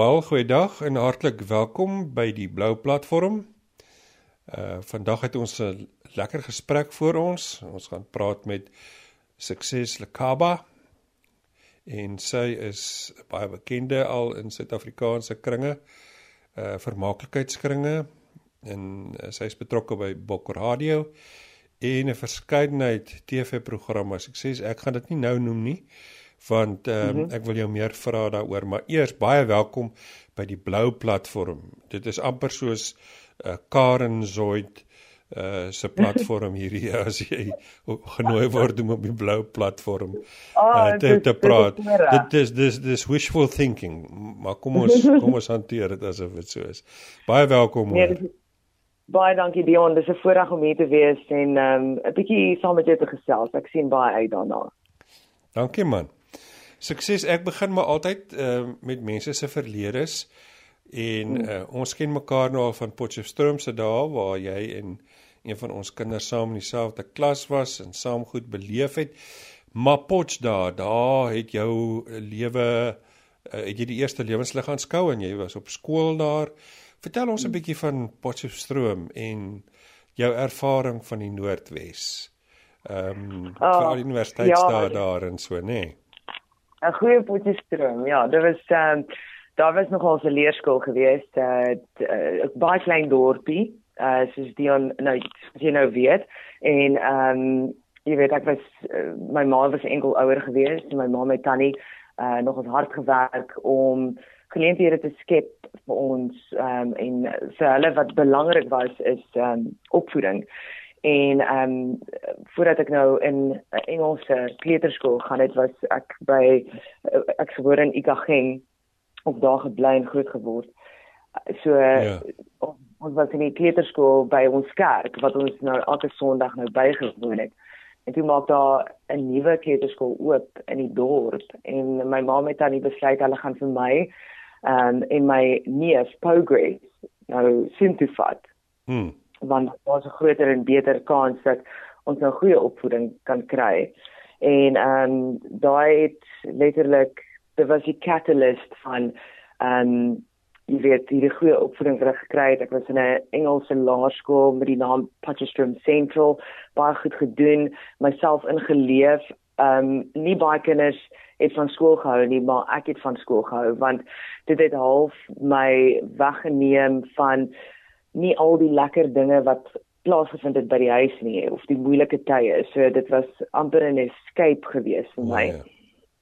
Wel, goeiedag en hartlik welkom by die Blou Platform. Uh vandag het ons 'n lekker gesprek voor ons. Ons gaan praat met Sukses Lekaba. En sy is baie bekende al in Suid-Afrikaanse kringe, uh vermaaklikheidskringe en uh, sy is betrokke by Bok Radio en 'n verskeidenheid TV-programme. Sukses, ek gaan dit nie nou noem nie want um, mm -hmm. ek wil jou meer vra daaroor, maar eers baie welkom by die Blou Platform. Dit is amper soos 'n uh, Karen Zoid uh se platform hierdie as jy genooi word om op die blou platform uh, te te praat. Dit is dis dis wishful thinking. Maar kom ons kom ons hanteer dit asof dit so is. Baie welkom. Nee, is, baie dankie Dion. Dis 'n voorreg om hier te wees en um 'n bietjie saam met jou te gesels. Ek sien baie uit daarna. Dankie man. Sukses. Ek begin maar altyd uh, met mense se verledes en uh, ons ken mekaar nou al van Potchefstroom se dae waar jy en een van ons kinders saam in dieselfde klas was en saam goed beleef het. Maar Potch daar, daar het jou lewe uh, het jy die eerste lewenslig aanskou en jy was op skool daar. Vertel ons 'n bietjie van Potchefstroom en jou ervaring van die Noordwes. Ehm um, oh, vir die universiteit ja, daar daar en so, nê. Nee. 'n goeie potjiestroom. Ja, dit was ehm um, daar was nogal 'n leerskool gewees, 'n uh, uh, baie klein dorpie, uh soos Dion nou as jy nou weet. En ehm um, jy weet ek was uh, my ma was enkel ouer gewees en my ma met tannie uh nog ons hard gewerk om geleenthede te skep vir ons ehm um, en vir hulle wat belangrik was is ehm um, opvoeding en ehm um, voordat ek nou in Engelse kleuterskool gaan het was ek by ek gebore in Ikageng op daar gebly en groot geword. So ja. ons was in die kleuterskool by ons kerk wat ons nou elke Sondag nou bygewoon het. En toe maak daar 'n nuwe kleuterskool oop in die dorp en my ma het dan besluit hulle gaan vir my ehm um, en my neef Progress nou sien toe vat. Hmm want daar's 'n groter en beter kans dat ons 'n nou goeie opvoeding kan kry. En ehm um, daai het letterlik dit was die catalyst van ehm um, jy weet hierdie goeie opvoeding wat ek gekry het. Ek was in 'n Engelse laerskool met die naam Potchefstroom Central, baie goed gedoen, myself ingeleef. Ehm um, nie baie kinders het van skool gehou nie, maar ek het van skool gehou want dit het half my weggeneem van nie al die lekker dinge wat plaasgevind het by die huis nie of die moeilike tye. So dit was amper 'n escape gewees vir my. Ja,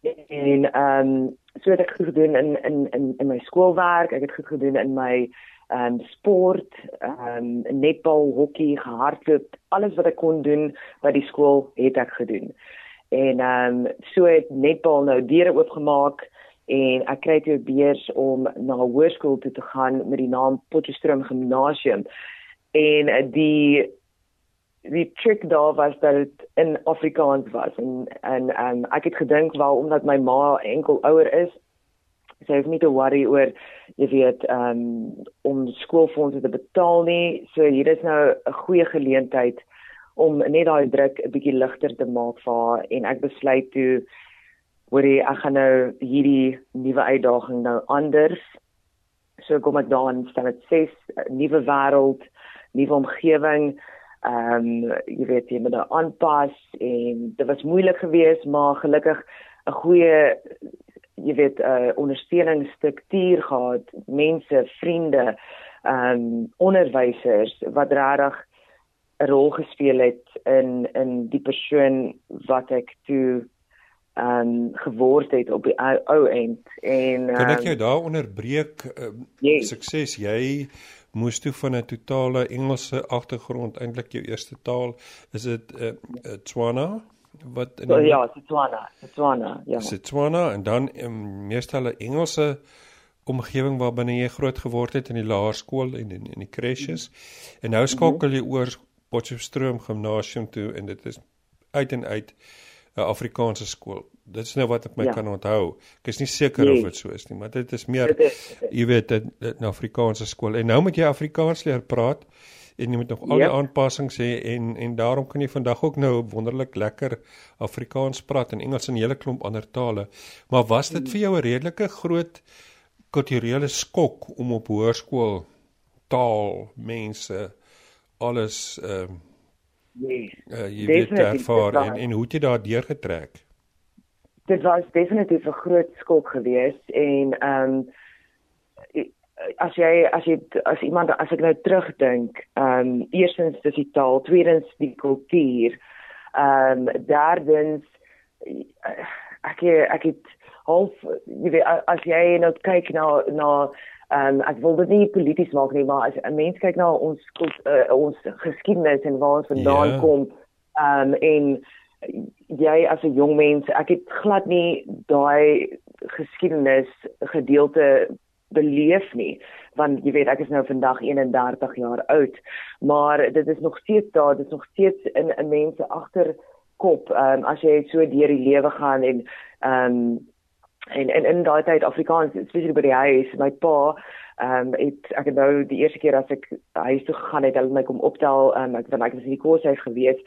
ja. En ehm um, so het ek goed gedoen in in in in my skoolwerk, ek het goed gedoen in my ehm um, sport, ehm um, netbal, hokkie, gehardloop, alles wat ek kon doen by die skool het ek gedoen. En ehm um, so het netbal nou deure oopgemaak en ek kry toe beurs om na 'n hoërskool toe te gaan met die naam Potchefstroom Gimnasium. En die die trick daar was dat dit in Afrikaans was. En en um, ek het gedink wel omdat my ma enkel ouer is sy hoef nie te worry oor jy weet um, om skoolfondse te betaal nie. So hier is nou 'n goeie geleentheid om net daai druk 'n bietjie ligter te maak vir haar. En ek besluit toe hoorie ek gaan nou hierdie nuwe uitdaging nou anders. So kom ek dan stel dit 6 nuwe wêreld, nuwe omgewing. Ehm um, jy weet jy moet nou aanpas en dit was moeilik geweest, maar gelukkig 'n goeie jy weet 'n uh, ondersteuningsstruktuur gehad, mense, vriende, ehm um, onderwysers wat regtig 'n rol gespeel het in in die persoon wat ek toe um geword het op die ou, ou end en Kan ek jou um, daar onderbreek um, yes. sukses jy moes toe van 'n totale Engelse agtergrond eintlik jou eerste taal is dit uh, uh, Tswana wat in oh, Ja, Tswana, Tswana, ja. Tswana en dan um, meestal 'n Engelse omgewing waarbinne jy groot geword het in die laerskool en in, in die crèches. En nou skakel jy oor Potchefstroom Gimnasium toe en dit is uit en uit 'n Afrikaanse skool. Dit is nou wat ek my ja. kan onthou. Ek is nie seker nee. of dit so is nie, maar dit is meer jy weet 'n Afrikaanse skool. En nou moet jy Afrikaans leer praat en jy moet nog al die ja. aanpassings hê en en daarom kan jy vandag ook nou wonderlik lekker Afrikaans praat en Engels en 'n hele klomp ander tale. Maar was dit vir jou 'n redelike groot kulturele skok om op hoërskool taal, mense, alles ehm uh, Yes. Uh, jy weet ervaar en en hoe het jy daar deurgetrek? Dit was definitief 'n groot skok geweest en ehm um, as jy as jy as iemand as ek nou terugdink, ehm um, eerstens dis die taal, tweedens die kultuur. Ehm um, derdens ek ek het half jy weet as jy nou kyk na na Ehm um, ek wil dit nie polities maak nie, maar as 'n mens kyk na ons uh, ons geskiedenis en waar ons vandaan yeah. Ja. kom, ehm um, en jy as 'n jong mens, ek het glad nie daai geskiedenis gedeelte beleef nie want jy weet ek is nou vandag 31 jaar oud maar dit is nog steeds daar dit is nog steeds in 'n mens se agterkop um, as jy so deur die lewe gaan en ehm um, en en in daai tyd Afrikaans spesiaal by die huis my pa ehm um, het ek het nou die eerste keer as ek huis toe gegaan het hulle my kom optel um, ek want ek was in die koshuis gewees.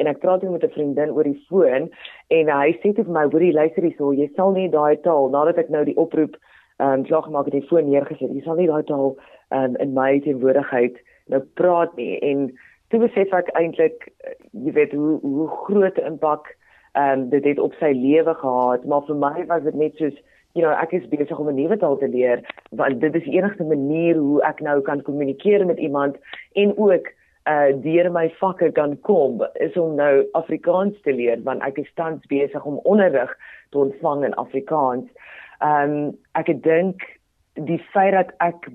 En ek praat met 'n vriendin oor die foon en hy sê vir my hoorie luister hierso jy sal nie daai taal nadat ek nou die oproep ehm um, klaar gemaak het die foon neergesit jy sal nie daai taal ehm um, in my teenwoordigheid nou praat nie. En toe besef ek eintlik jy weet hoe hoe groot impak ehm um, dit het op sy lewe gehad, maar vir my was dit net soos you know, ek is besig om 'n nuwe taal te leer want dit is die enigste manier hoe ek nou kan kommunikeer met iemand en ook uh deur my vakke kan kom is om nou Afrikaans te leer want ek is tans besig om onderrig te ontvang in Afrikaans. Ehm um, ek dink die feit dat ek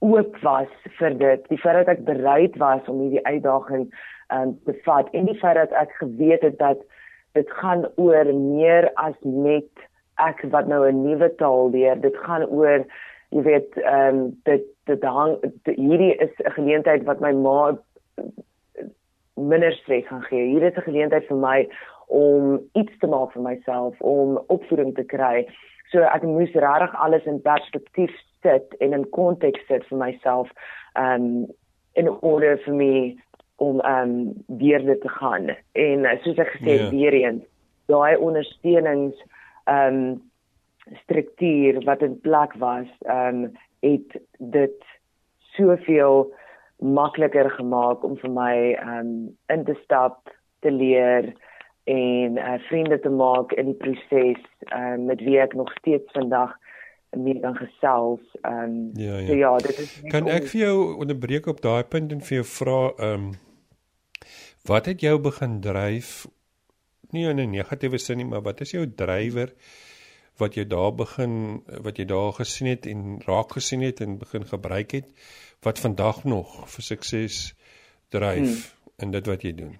oop was vir dit, die feit dat ek bereid was om hierdie uitdaging um, te vat en die feit dat ek geweet het dat dit gaan oor meer as net ek wat nou 'n nuwe taal leer. Dit gaan oor jy weet ehm um, dit dit hang dit, hierdie is 'n geleentheid wat my ma minder stres gaan gee. Hier is 'n geleentheid vir my om iets te maak vir myself, om opvoeding te kry. So ek moes regtig alles in perspektief sit en in konteks sit vir myself um in order vir my om ehm um, weer dit te gaan en uh, soos ek gesê yeah. Ja. weer eens daai ondersteunings ehm um, struktuur wat in plek was ehm um, het dit soveel makliker gemaak om vir my ehm um, in te stap te leer en uh, vriende te maak in die proses ehm um, met wie ek nog steeds vandag meer dan gesels ehm um, ja, ja. so ja dit is kan ek vir jou onderbreek op daai punt en vir jou vra ehm um, Wat het jou begin dryf? Nie in 'n negatiewe sin nie, maar wat is jou drywer wat jy daar begin wat jy daar gesien het en raak gesien het en begin gebruik het wat vandag nog vir sukses dryf hmm. in dit wat jy doen?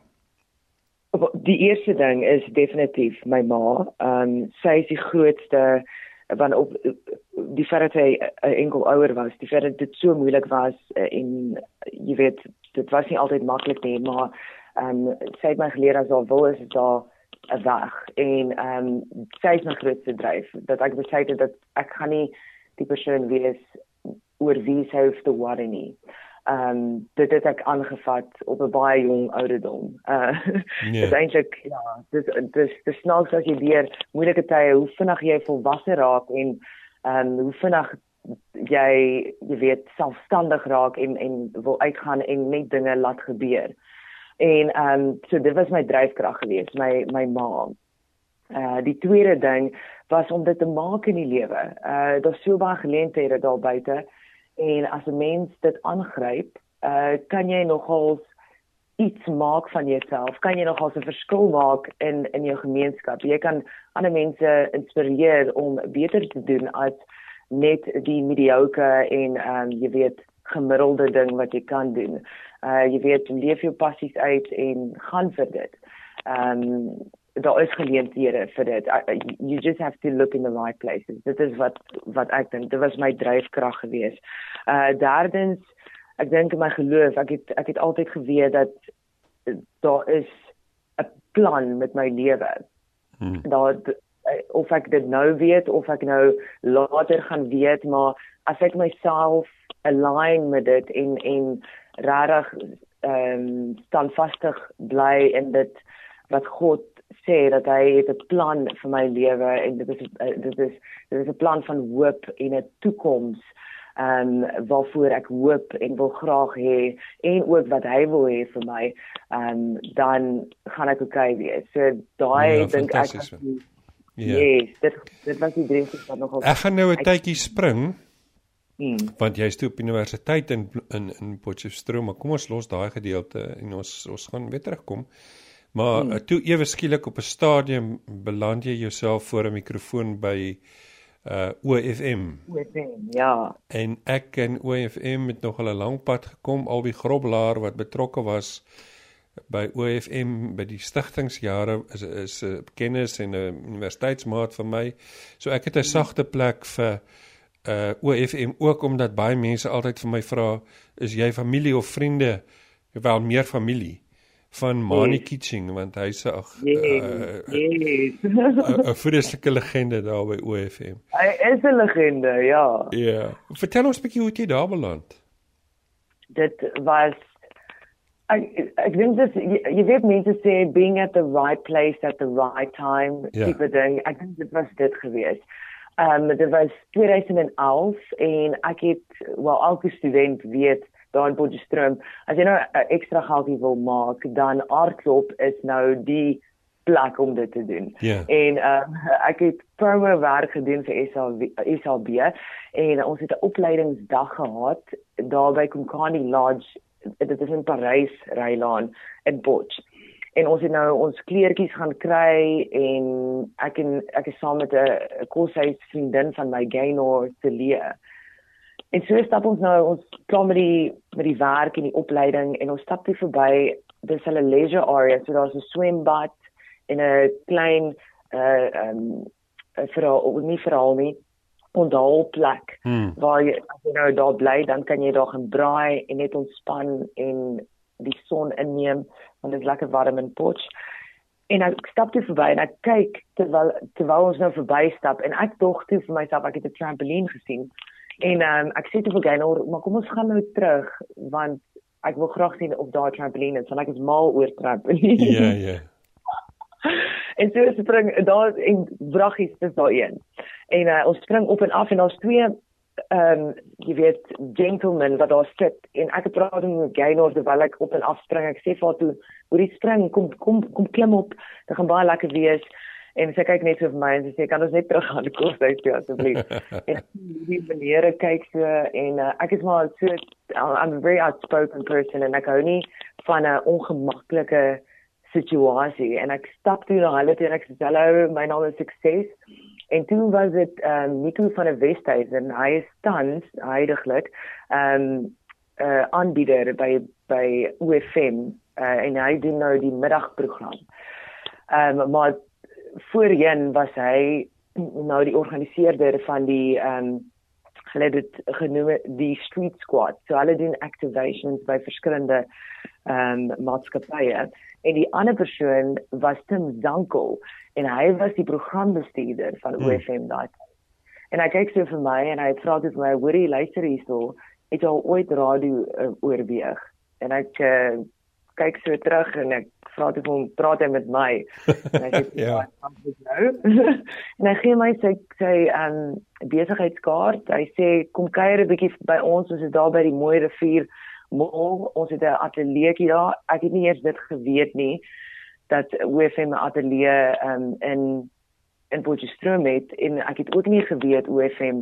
Die eerste ding is definitief my ma. Ehm um, sy is die grootste van op die feit dat hy 'n enkel ouer was, die feit dat dit so moeilik was en jy weet dit was nie altyd maklik nie, maar ehm um, sy het my geleer as daar wil is daar 'n weg en ehm um, sy is my grootste dryf dat ek besluit het dat ek gaan nie die persoon wees oor wie sy hoef te worry nie. Ehm um, dit het ek aangevat op 'n baie jong ouderdom. Uh nee. dit eintlik ja, dis dis dis snaaks as jy leer moeilike tye hoe vinnig jy volwasse raak en ehm um, hoe vinnig jy jy weet selfstandig raak en en wil uitgaan en net dinge laat gebeur. En ehm um, so dit was my dryfkrag geweest, my my ma. Uh die tweede ding was om dit te maak in die lewe. Uh daar's so baie geleenthede daar buite en as 'n mens dit aangryp, uh kan jy nogals iets maak van jouself. Kan jy nogals 'n verskil maak in in jou gemeenskap. Jy kan ander mense inspireer om beter te doen as net die mediocre en ehm um, jy weet gemiddelde ding wat jy kan doen uh jy weet leef jou passies uit en gaan vir dit. Um daar is geleenthede vir dit. Uh, you just have to look in the right places. Dit is wat wat ek dink dit was my dryfkrag geweest. Uh derdens ek dink in my geloof, ek het ek het altyd geweet dat daar is 'n plan met my lewe. Hmm. Daar of ek dit nou weet of ek nou later gaan weet, maar as ek myself align met dit en en regtig ehm um, standvastig bly in dit wat God gesê dat hy het 'n plan vir my lewe en dit is dit is dit is 'n plan van hoop en 'n toekoms ehm um, waarvoor ek hoop en wil graag hê en ook wat hy wil hê vir my ehm um, dan gaan ek okay wees. So daai ja, dink ek Ja. Yes, dit dit was die dreig wat nogal Ek gaan nou 'n tydjie spring. Hmm. Want jy's toe op universiteit in in in Potchefstroom, maar kom ons los daai gedeelte en ons ons gaan weer terugkom. Maar hmm. toe ewe skielik op 'n stadium beland jy jouself voor 'n mikrofoon by uh OFM. OFM, ja. En ek en OFM het nog 'n lang pad gekom al die groblaar wat betrokke was by OFM by die stigtingsjare is is 'n kennis en 'n universiteitsmaat vir my. So ek het 'n sagte plek vir uh OFM ook omdat baie mense altyd vir my vra is jy familie of vriende? Wel meer familie van Mani yes. Kitching want hy's 'n ag 'n vreeslike legende daar by OFM. Hy is 'n legende, ja. Ja. Yeah. Vertel ons 'n bietjie hoe jy daar beland. Dit was ek ek dink dit jy, jy weet mense sê being at the right place at the right time yeah. tipe ding. Ek dink dit was dit gewees. Ehm um, dit was 2011 en ek het wel elke student weet daar in Potchefstroom as jy nou 'n ekstra geldjie wil maak dan Artklop is nou die plek om dit te doen. Yeah. En ehm um, ek het promo werk gedoen vir SAB, SAB en ons het 'n opleidingsdag gehad daar by Kumkani Lodge dit is in Parys Rylaan in Potch. En ons het nou ons kleertjies gaan kry en ek en ek is saam met 'n koshuis vriendin van my Gaynor te leer. En so stap ons nou ons klaar met die met die werk en die opleiding en ons stap toe verby dis hulle leisure area so daar's 'n swembad en 'n klein uh um vir nie vir al nie onthaalplek hmm. waar jy as jy nou daar bly dan kan jy daar gaan braai en net ontspan en die son inneem want dit is lekker warm in Potch. En ek stap toe verby en ek kyk terwyl terwyl ons nou verby stap en ek dog toe vir myself ek het 'n trampolien gesien. En um, ek sê toe vir Gaynor maar kom ons gaan nou terug want ek wil graag sien of daar 'n trampolien is want ek is mal oor trampolien ja yeah, ja. Yeah. en so spring daar en braggies is daar een. En uh, ons spring op en af en daar's twee ehm um, jy weet gentlemen wat daar sit en ek praat met Gaynor terwyl ek op en af spring. Ek sê vir haar toe hoe die spring kom kom kom klim op. Dit gaan baie lekker wees. En sy kyk net so vir my en sy sê kan ons net terug gaan kos uit toe asseblief? En die meneere kyk so en uh, ek is maar so I'm a very outspoken person en ek hou nie van 'n ongemaklike situasie. En ek stap toe na hulle toe en ek sê hallo my naam is sukses En toe was dit ehm um, Nico van der Westhuizen, hy is tans heidaglik ehm um, 'n uh, aanbieder by by UFM uh, en hy doen nou die middagprogram. Ehm um, maar voorheen was hy nou die organiseerder van die ehm um, hulle het genoem die street squad. So hulle doen activations by verskillende ehm um, maatskappye en die ander persoon was Tim Zankel en hy was die programbestuurder van hmm. OFM daai. En hy kyk so vir my en hy vra toe vir my, "Hoorie, luister hierso, het jy al ooit radio uh, oorweeg?" En ek uh, kyk so terug en ek vra toe hom, "Praat hy met my?" En hy sê, "Ja, nou." en hy gee my sy sy um besigheidskaart. Hy sê, "Kom kuier 'n bietjie by ons, ons is daar by die mooi rivier." Môre, ons het 'n ateljee daar. Ek het nie eers dit geweet nie dat OFM ateljee um, in in Potchefstroom het en ek het ook nie geweet OFM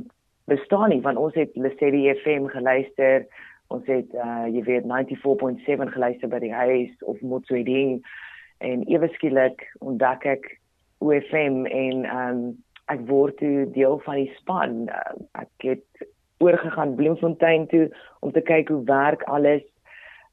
bestaan nie want ons het Lesedi FM geluister ons het uh, jy weet 94.7 geluister by die huis of Motsweding en ewe skielik ontdek ek OFM en um, ek word toe deel van die span. Uh, ek het oorgegaan Bloemfontein toe om te kyk hoe werk alles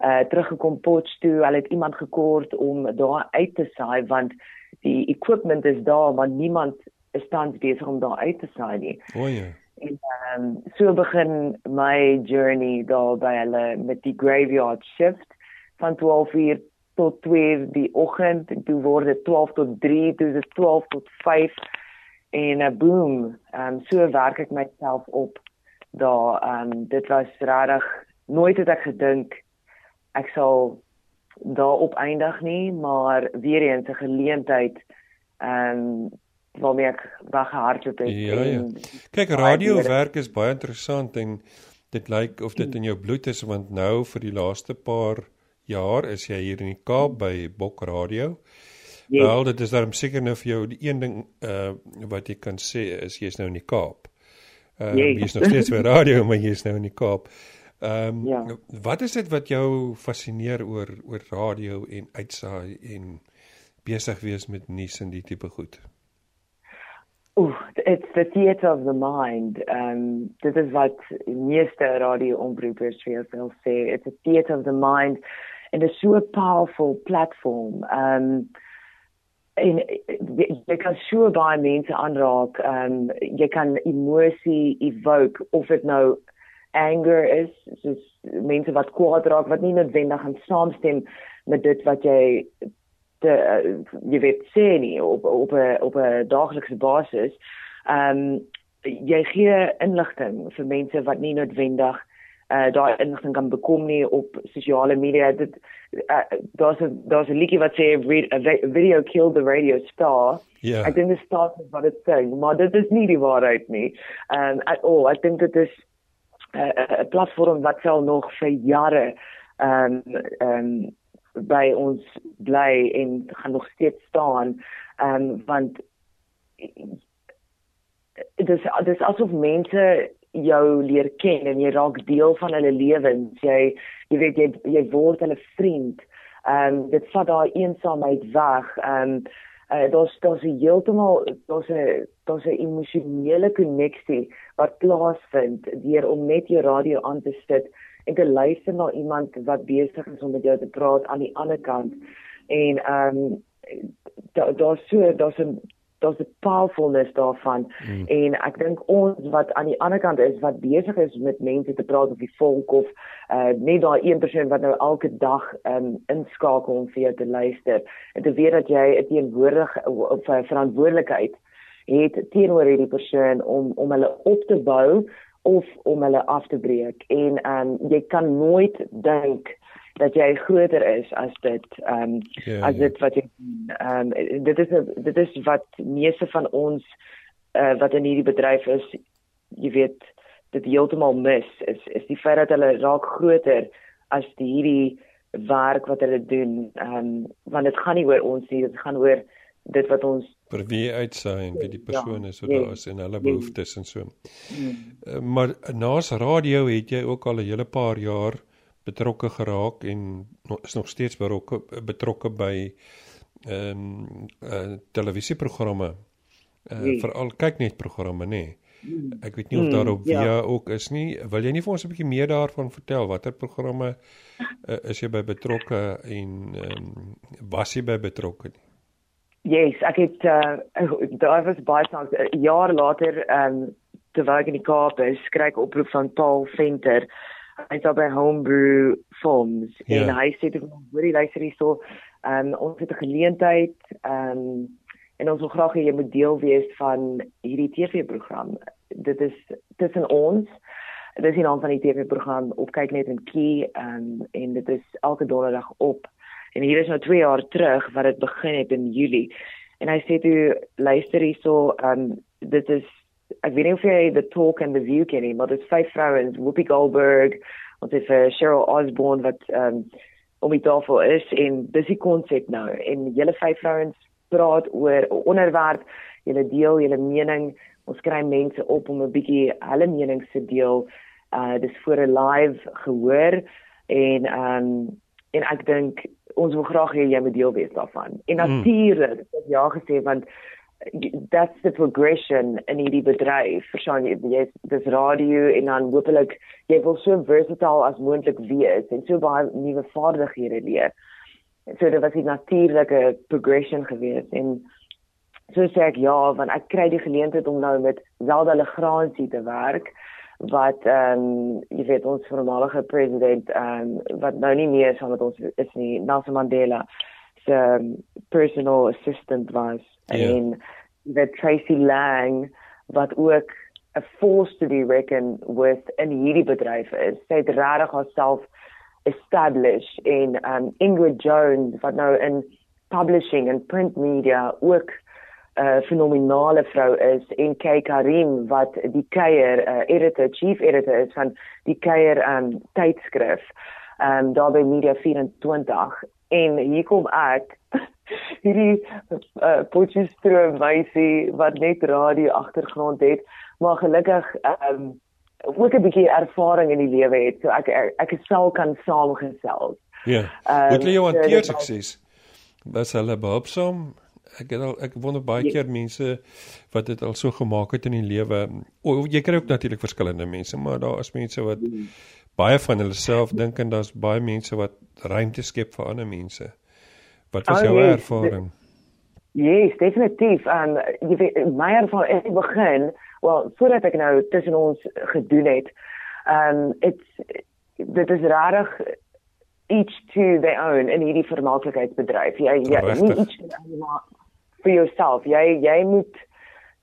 uh teruggekom Potch toe. Hulle het iemand gekort om daar uit te saai want die equipment is daar, maar niemand is tans besig om daar uit te saai nie. O ja. En ehm um, so begin my journey daar by hulle met die graveyard shift van 12 uur tot 2 die oggend en toe word dit 12 tot 3, toe is dit 12 tot 5 en 'n uh, boom. Ehm um, so werk ek myself op daar ehm um, dit was regtig nooit het ek gedink ek sal daarop eindig nie, maar weer eens 'n geleentheid ehm um, waarmee ek weggehardloop het. Ja, ja. Kyk, radio werk is baie interessant en dit lyk of dit in jou bloed is want nou vir die laaste paar jaar is jy hier in die Kaap by Bok Radio. Yes. Wel, dit is daarom seker nou vir jou die een ding uh wat jy kan sê is jy's nou in die Kaap. Uh, yes. jy's nog steeds by radio, maar jy's nou in die Kaap. Ehm um, ja. wat is dit wat jou fascineer oor oor radio en uitsaai en besig wees met nuus en die tipe goed? Ooh, it's the theater of the mind. Um, dit is wat meeste radio-omroepers vir jou sê. It's a theater of the mind and it's so a powerful platform. Um, en jy kan so baie mense aanraak. Um, jy kan emosie evoke of dit nou anger is, soos mense wat kwaad raak wat nie noodwendig gaan saamstem met dit wat jy te jy weet sê nie op op 'n op 'n daaglikse basis. Ehm um, jy gee inligting vir mense wat nie noodwendig uh daai inligting kan bekom nie op sosiale media. Dit uh, daar's 'n daar's 'n liedjie wat sê video killed the radio star. Yeah. Ek dink dit staan wat dit sê, maar dit is nie die waarheid nie. Ehm um, at all. Ek dink dit is 'n uh, 'n platform wat sal nog vir jare ehm um, ehm um, by ons bly en gaan nog steeds staan. Ehm um, want dit is dit is asof mense jou leer ken en jy raak deel van hulle lewens. Jy jy weet jy jy word hulle vriend. Ehm um, dit vat daai eensaamheid weg. Ehm um, uh, daar's daar's heeltemal daar's 'n daar's 'n emosionele koneksie wat plaasvind deur om net jou radio aan te sit en te luister na iemand wat besig is om met jou te praat aan die ander kant. En ehm um, daar's da so daar's 'n daar's 'n powerfulness daarvan mm. en ek dink ons wat aan die ander kant is wat besig is met mense te praat op die volk of uh net daai een persoon wat nou elke dag um inskakel om vir jou te luister en te weet dat jy 'n teenwoordig of 'n verantwoordelikheid het teenoor hierdie persoon om om hulle op te bou of om hulle af te breek en um, jy kan nooit dink dat jy groter is as dit ehm um, yeah, ja, as ja. dit wat jy ehm um, dit is dit is wat meeste van ons uh, wat in hierdie bedryf is jy weet dit heeltemal mis is is die feit dat hulle raak groter as die hierdie werk wat hulle doen ehm um, want dit gaan nie oor ons nie dit gaan oor dit wat ons vir wie uitsaai en wie die persoon ja, is wat daar is en hulle behoeftes en so. Mm. Maar naas radio het jy ook al 'n hele paar jaar betrokke geraak en is nog steeds betrokke betrokke by ehm um, uh, televisieprogramme. Uh, nee. Veral kyk net programme nê. Nee. Ek weet nie of daar op via ja. ook is nie. Wil jy nie vir ons 'n bietjie meer daarvan vertel watter programme uh, is jy by betrokke en ehm um, was jy by betrokke nie? Yes, ek het uh daar was baie snaaks jaar later um terwyl ek in die Kaap is, skryk oproep van Paul Venter. Hy's op by Homebrew Farms yeah. en ja. hy sê dit hoor jy luister hierso, um ons het 'n geleentheid um en ons wil graag hê jy moet deel wees van hierdie TV-program. Dit is tussen ons. Dit is die naam van die TV-program op kyk net in Key um en dit is elke donderdag op En hier is nou 2 jaar terug wat dit begin het in Julie. En hy sê toe luister hierso, um dit is ek weet nie of jy the talk and the view ken nie, maar dit is vyf vrouens, Whoopi Goldberg, ons het vir Cheryl Osborne wat um om die tafel is en dis die konsep nou. En julle vyf vrouens praat oor 'n onderwerp, julle deel julle mening. Ons kry mense op om 'n bietjie hulle menings te deel. Uh dis vir 'n live gehoor en um en ek dink ons wil graag hê jy moet deel wees daarvan. En hmm. natuurlik, mm. ja gesê want that's the progression in hierdie bedryf. Verstaan jy, jy dis radio en dan hopelik jy wil so versatile as moontlik wees en so baie nuwe vaardighede leer. So dit was 'n natuurlike progression gewees en so sê ek ja, want ek kry die geleentheid om nou met Zelda Legrandsie te werk wat ehm um, jy weet ons voormalige president ehm um, wat nou nie meer saam met ons is nie Nelson Mandela se um, personal assistant was. Yeah. en the Tracy Lang wat ook 'n force to be reckoned with in hierdie bedryf is. Sy het regtig haarself establish in um Ingrid Jones wat nou in publishing en print media ook 'n uh, fenominale vrou is en Kay Karim wat die Keier uh, editor chief editor is van die Keier um tydskrif um daar by Media 24 en hier kom ek hierdie uh, Potchefstroom meisie wat net radio agtergrond het maar gelukkig um ook 'n bietjie ervaring in die lewe het so ek ek sal kan saamgesels. Ja. Um, Hoe het jy hanteer sukses? Was hulle behulpsaam? Ek het al ek wonder baie ja. keer mense wat dit al so gemaak het in die lewe. Jy kry ook natuurlik verskillende mense, maar daar is mense wat mm. Baie van hulle self dink en daar's baie mense wat ruimte skep vir ander mense. Wat was oh, jou yes, ervaring? Yes, definitief. Um jy weet my ervaring in die begin wel voordat ek nou tussen ons gedoen het um it's dit is rarig each to their own in hierdie vermaaklikheidsbedryf jy jy nie iets vir jouself jy jy moet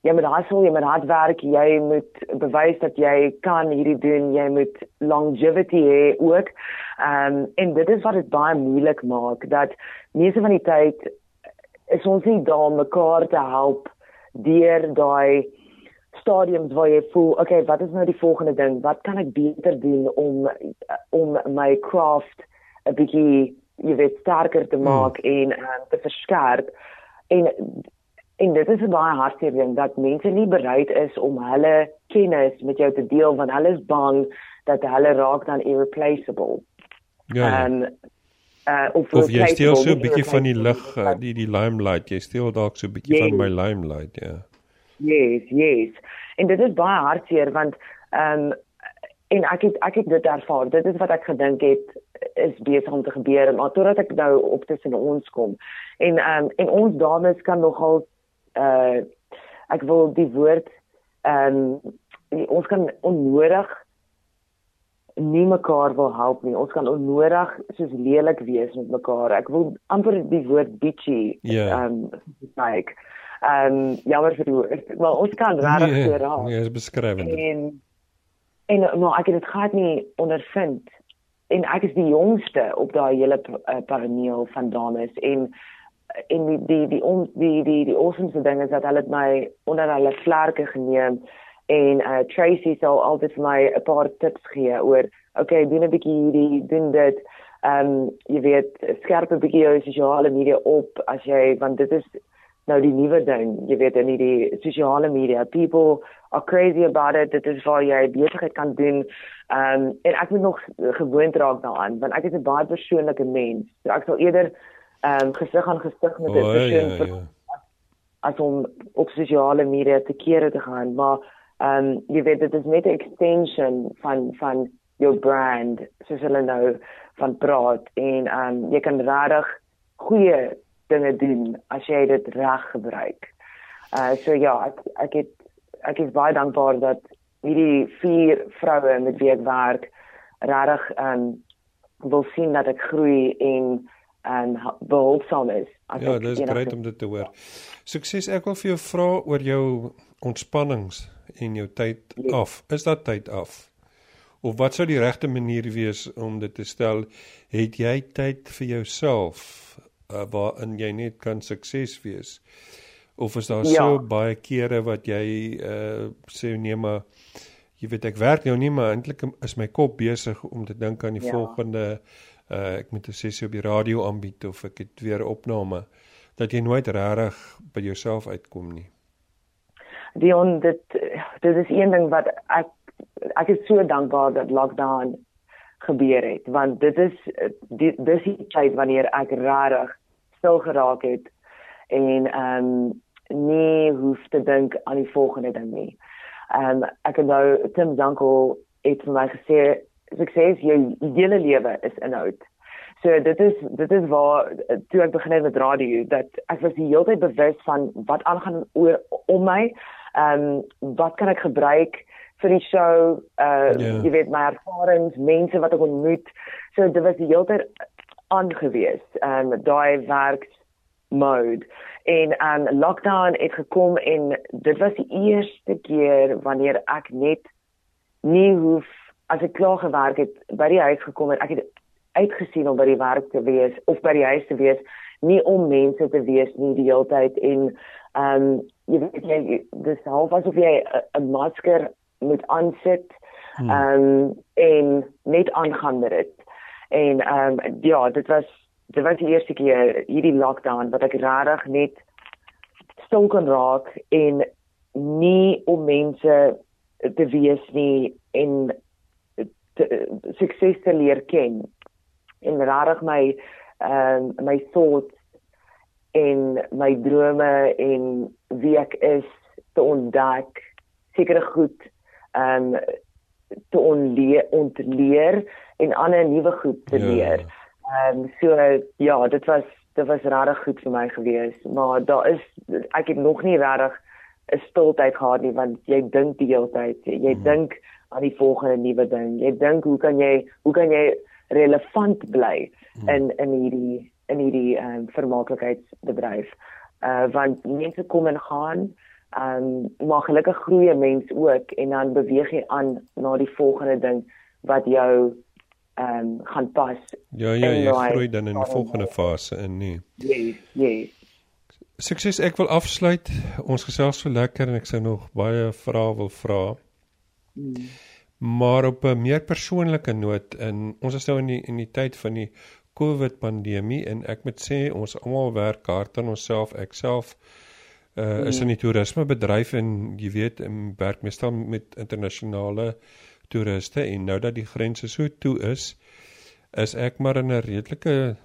jy moet hustle jy moet hard werk jy moet bewys dat jy kan hierdie doen jy moet longevity hê ook um en dit is wat dit baie moeilik maak dat meeste van die tyd is ons nie daar om mekaar te help deur daai stadiums waar jy voel, okay, wat is nou die volgende ding? Wat kan ek beter doen om om my craft 'n bietjie jy weet sterker te hmm. maak hmm. en um, te verskerp? En en dit is 'n baie hartseer ding dat mense nie bereid is om hulle kennis met jou te deel want hulle is bang dat hulle raak dan irreplaceable. Ja. ja. Um, uh, of of jy steel so 'n bietjie van die lig, uh, die die limelight. Jy steel dalk so 'n bietjie yes. van my limelight, ja. Yeah. Yes, yes. En dit is baie hartseer want ehm um, en ek het ek het dit ervaar. Dit is wat ek gedink het is besig om te gebeur, maar totdat ek nou op tussen ons kom. En ehm um, en ons dames kan nogal uh ek wil die woord ehm um, ons kan onnodig nie mekaar wil help nie. Ons kan onnodig soos lelik wees met mekaar. Ek wil amper die woord bitchy ehm yeah. um, like Ehm um, jammer vir die maar ons kan regtig nee, so raak. Nee, is beskrywend. En en maar ek het dit gehad nie ondervind en ek is die jongste op daai hele uh, paneel van dames en en die die die die die die, die awesome ding is dat hulle my onder hulle vlerke geneem en uh, Tracy sou altyd vir my 'n paar tips gee oor okay doen 'n bietjie hierdie doen dit ehm um, jy weet skerp 'n bietjie jou sosiale media op as jy want dit is nou die nuwe ding, jy weet in die sosiale media, people are crazy about it. Dit is waar jy besigheid kan doen. Ehm um, en ek moet nog gewoond raak daaraan want ek is 'n baie persoonlike mens. So ek sal eerder ehm um, gesig aan gesig met 'n oh, persoon ja, ja. as om op sosiale media te kere te gaan, maar ehm um, jy weet dit is net 'n extension van van jou brand soos hulle nou van praat en ehm um, jy kan regtig goeie dinge doen as jy dit reg gebruik. Uh so ja, ek ek het ek is baie dankbaar dat hierdie vier vroue met wie ek werk regtig um wil sien dat ek groei en en behulpsaam is. Ja, dit is great om dit te hoor. Sukses ek wil vir jou vra oor jou ontspannings en jou tyd yes. Af. Is dat tyd af? Of wat sou die regte manier wees om dit te stel? Het jy tyd vir jouself? uh, waarin jy net kan sukses wees of is daar ja. so baie kere wat jy uh, sê nee maar jy weet ek werk nou nie maar eintlik is my kop besig om te dink aan die ja. volgende uh, ek moet 'n sessie op die radio aanbied of ek het weer opname dat jy nooit regtig by jouself uitkom nie Dion dit dit is een ding wat ek ek is so dankbaar dat lockdown gebeur het want dit is die, dis die tyd wanneer ek regtig stil geraak het en ehm um, nie hoef te dink aan die volgende ding nie. Ehm um, ek het nou Tim Danko het vir my gesê sukses jou hele lewe is inhoud. So dit is dit is waar toe ek begin het met radio dat ek was die hele tyd bewus van wat aangaan oor om my. Ehm um, wat kan ek gebruik vir die show? Uh yeah. Ja. jy weet my ervarings, mense wat ek ontmoet. So dit was die hele tyd aangewees um daai werk mode en um lockdown het gekom en dit was die eerste keer wanneer ek net nie hoef as ek klaar gewerk het by die huis gekom het ek het uitgesien om by die werk te wees of by die huis te wees, nie om mense te wees nie die hele tyd en ehm um, jy weet jy dis half asof jy 'n masker moet aansit hmm. ehm um, en net aangaan met dit. En ehm um, ja, dit was dit was die eerste keer hierdie lockdown wat ek regtig net stil kon raak en nie om mense te wees nie en te, sukses te leer ken en regtig my ehm um, my thoughts en my drome en wie ek is te ontdek sekere goed ehm um, te onleer ontleer en ander nuwe goed te ja. leer. Ehm um, so ja, dit was dit was regtig goed vir my gewees, maar daar is ek het nog nie regtig 'n stiltyd gehad nie want jy dink die hele tyd, jy mm. dink aan die volgende nuwe ding. Jy dink hoe kan jy hoe kan jy relevant bly mm. in in hierdie in hierdie ehm um, vermaaklikheidsbedryf. Uh want mense kom en gaan. Ehm um, maar gelukkig groei 'n mens ook en dan beweeg jy aan na die volgende ding wat jou ehm um, gaan pas. Ja ja, jy groei dan in die volgende fase in nie. Ja, ja. Sukses, ek wil afsluit. Ons gesels so lekker en ek sou nog baie vrae wil vra. Hmm. Maar op 'n meer persoonlike noot in ons is nou in die in die tyd van die COVID pandemie en ek moet sê ons almal werk hard aan onsself. Ek self uh, is in die toerisme bedryf en jy weet, ek werk meestal met internasionale toeriste en nou dat die grense so toe is, is ek maar in 'n redelike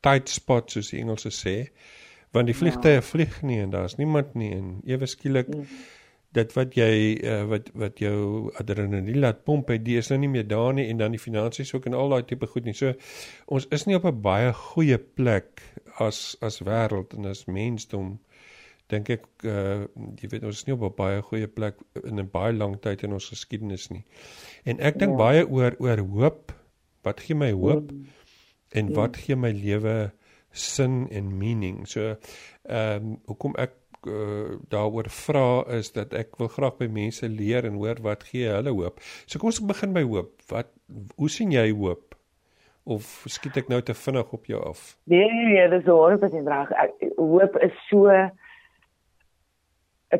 tight spot soos die Engelse sê, want die vliegtye ja. vlieg nie en daar's niemand nie en ewe skielik mm. Dit wat jy uh, wat wat jou adrenalien laat pomp, dit is nou nie meer daar nie en dan die finansies ook en al daai tipe goed nie. So ons is nie op 'n baie goeie plek as as wêreld en as mensdom dink ek uh jy weet ons is nie op 'n baie goeie plek in 'n baie lang tyd in ons geskiedenis nie. En ek dink ja. baie oor oor hoop. Wat gee my hoop? Mm. En ja. wat gee my lewe sin en meaning? So ehm um, hoekom ek uh, daaroor vra is dat ek wil graag by mense leer en hoor wat gee hulle hoop. So kom ons begin by hoop. Wat hoe sien jy hoop? Of skiet ek nou te vinnig op jou af? Nee, nee, dis 'n wonderlike vraag. Hoop is so 'n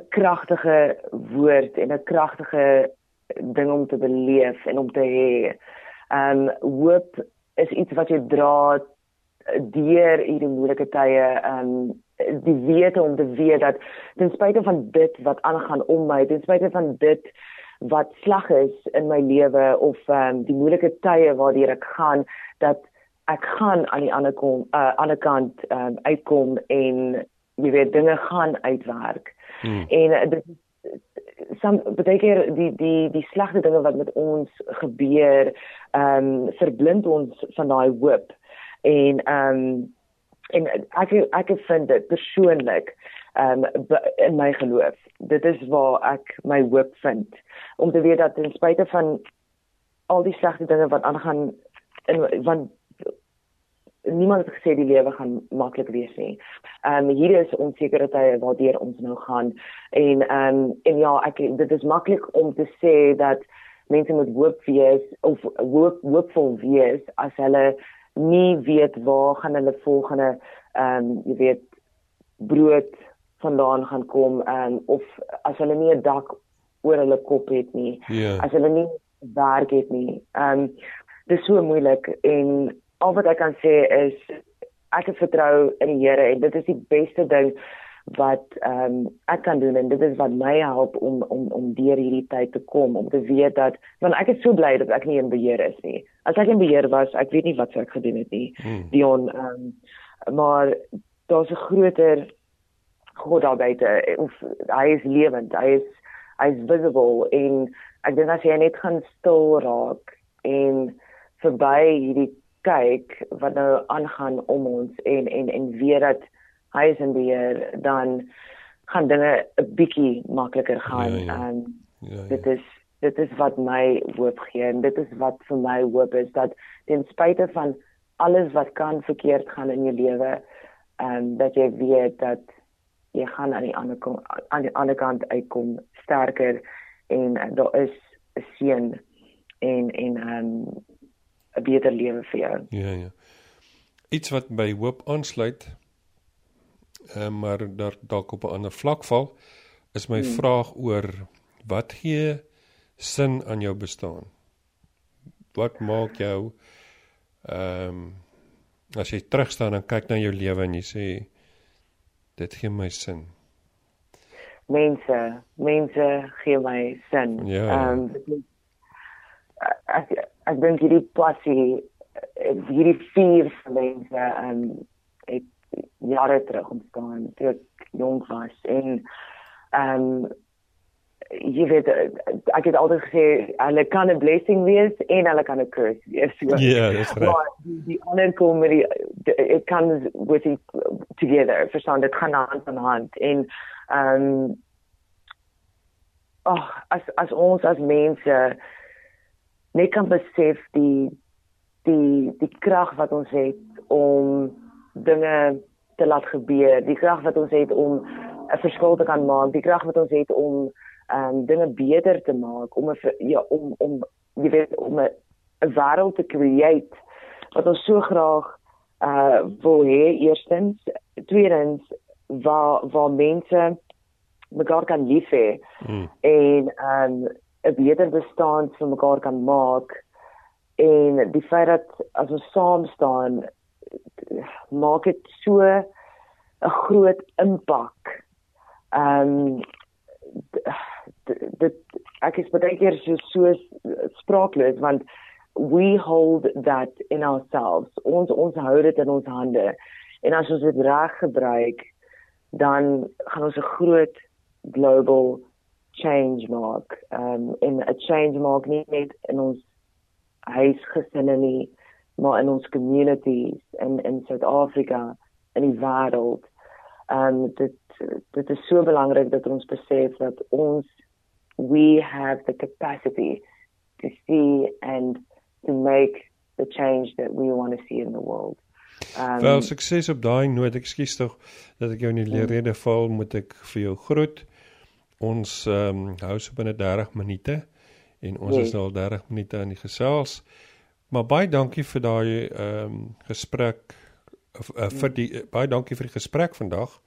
kragtige woord en 'n kragtige ding om te beleef en om te hê. Um hoop is iets wat jy dra deur hierdie moeilike tye. Um die wete om te weet dat ten spyte van dit wat aangaan om my, ten spyte van dit wat sleg is in my lewe of um die moeilike tye waardeur ek gaan dat ek gaan aan die ander kom uh ander kant um uitkom en jy weet dinge gaan uitwerk. Hmm. En uh, dit som baie keer die die die slegte dinge wat met ons gebeur, ehm um, verblind ons van daai hoop. En ehm um, en ek ek vind dit persoonlik um, in my geloof. Dit is waar ek my hoop vind om te weet dat ten spyte van al die slegte dinge wat aangaan in want niemand het gesê die lewe gaan maklik wees nie. Ehm um, hier is onsekerte tye waardeur ons nou gaan en ehm um, en ja, ek dit is maklik om te sê dat mense moet hoop wees of hoop hoopvol wees as hulle nie weet waar gaan hulle volgende ehm um, jy weet brood vandaan gaan kom ehm um, of as hulle nie 'n dak oor hulle kop het nie. Yeah. As hulle nie werk het nie. Ehm um, dis so moeilik en al wat ek kan sê is ek vertrou in die Here en dit is die beste ding wat ehm um, ek kan doen en dit is wat my help om om om deur hierdie tyd te kom om te weet dat want ek is so bly dat ek nie in beheer is nie. As ek in beheer was, ek weet nie wat sou ek gedoen het nie. Hmm. Dion ehm um, maar daar's 'n groter God daar buite of hy is lewend. Hy is hy is visible en ek dink as jy net gaan stil raak en verby hierdie kyk wat nou aangaan om ons en en en weet dat hy is in beheer dan gaan dinge 'n bietjie makliker gaan en ja, ja. um, ja, ja. dit is dit is wat my hoop gee en dit is wat vir my hoop is dat ten spyte van alles wat kan verkeerd gaan in jou lewe en um, dat jy weet dat jy gaan aan die ander kant aan die ander kant uitkom sterker en uh, daar is 'n seën en en um 'n beter lewe vir jou. Ja, ja. Iets wat by hoop aansluit, uh, maar daar dalk op 'n ander vlak val, is my hmm. vraag oor wat gee sin aan jou bestaan? Wat maak jou ehm um, as jy terug staan en kyk na jou lewe en jy sê dit gee my sin? Mense, mense gee my sin. Ja. Ehm ja. um, ek ek dink hierdie passie hierdie vier van mense ehm um, ek jare terug ontstaan toe ek jonk was en ehm um, jy weet ek het altyd gesê hulle kan 'n blessing wees en hulle kan 'n curse wees. Ja, yeah, dis reg. Maar die, die ander kom met die it comes with it together. Verstaan dit gaan hand aan hand en ehm um, oh, as as ons as mense net kan besef die die die krag wat ons het om dinge te laat gebeur, die krag wat ons het om 'n verskil te kan maak, die krag wat ons het om um dinge beter te maak om 'n ja om om jy weet om 'n 'n wêreld te create wat ons so graag uh wil hê eerstens tweedens waar waar mense mekaar kan lief hê mm. en um 'n beter bestaan vir mekaar kan maak en die feit dat as ons saam staan maak dit so 'n groot impak. Um dit ek is baie keer so so spraakloos want we hold that in ourselves. Ons ons hou dit in ons hande. En as ons dit reg gebruik dan gaan ons 'n groot global change maak. Um in 'n change maak nie net in ons huisgesinne nie maar in ons communities in in Suid-Afrika in die wêreld. Um dit dit is so belangrik dat ons besef dat ons we have the capacity to see and to make the change that we want to see in the world. Um, Wel sukses op daai noot. Ekskuus tog dat ek jou in die mm. rede val, moet ek vir jou groet. Ons ehm um, hou so binne 30 minute en ons yes. is nou al 30 minute aan die gesels. Maar baie dankie vir daai ehm um, gesprek of uh, vir die uh, baie dankie vir die gesprek vandag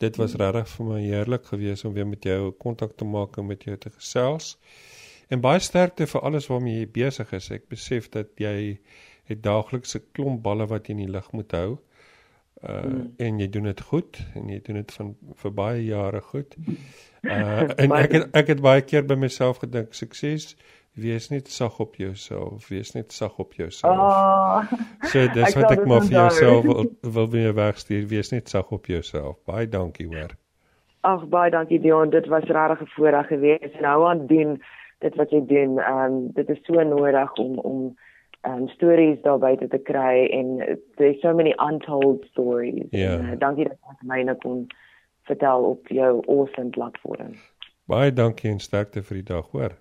dit was regtig vir my heerlik geweest om weer met jou kontak te maak en met jou te gesels. En baie sterkte vir alles waarmee jy besig is. Ek besef dat jy het daagliks 'n klomp balle wat jy in die lug moet hou. Uh mm. en jy doen dit goed en jy doen dit van vir baie jare goed. Uh en ek het, ek het baie keer by myself gedink sukses wees net sag op jouself, wees net sag op jouself. Oh, so dis wat ek maar vir jouself wil, wil weer wegstuur, wees net sag op jouself. Baie dankie hoor. Ag baie dankie Dion, dit was regtig 'n voorreg geweest. Nou aan doen dit wat jy doen. Ehm um, dit is so nodig om om um stories daar buite te kry en there's so many untold stories. Ja. En, uh, dankie dat jy my nou kon vertel op jou awesome platform. Baie dankie en sterkte vir die dag, hoor.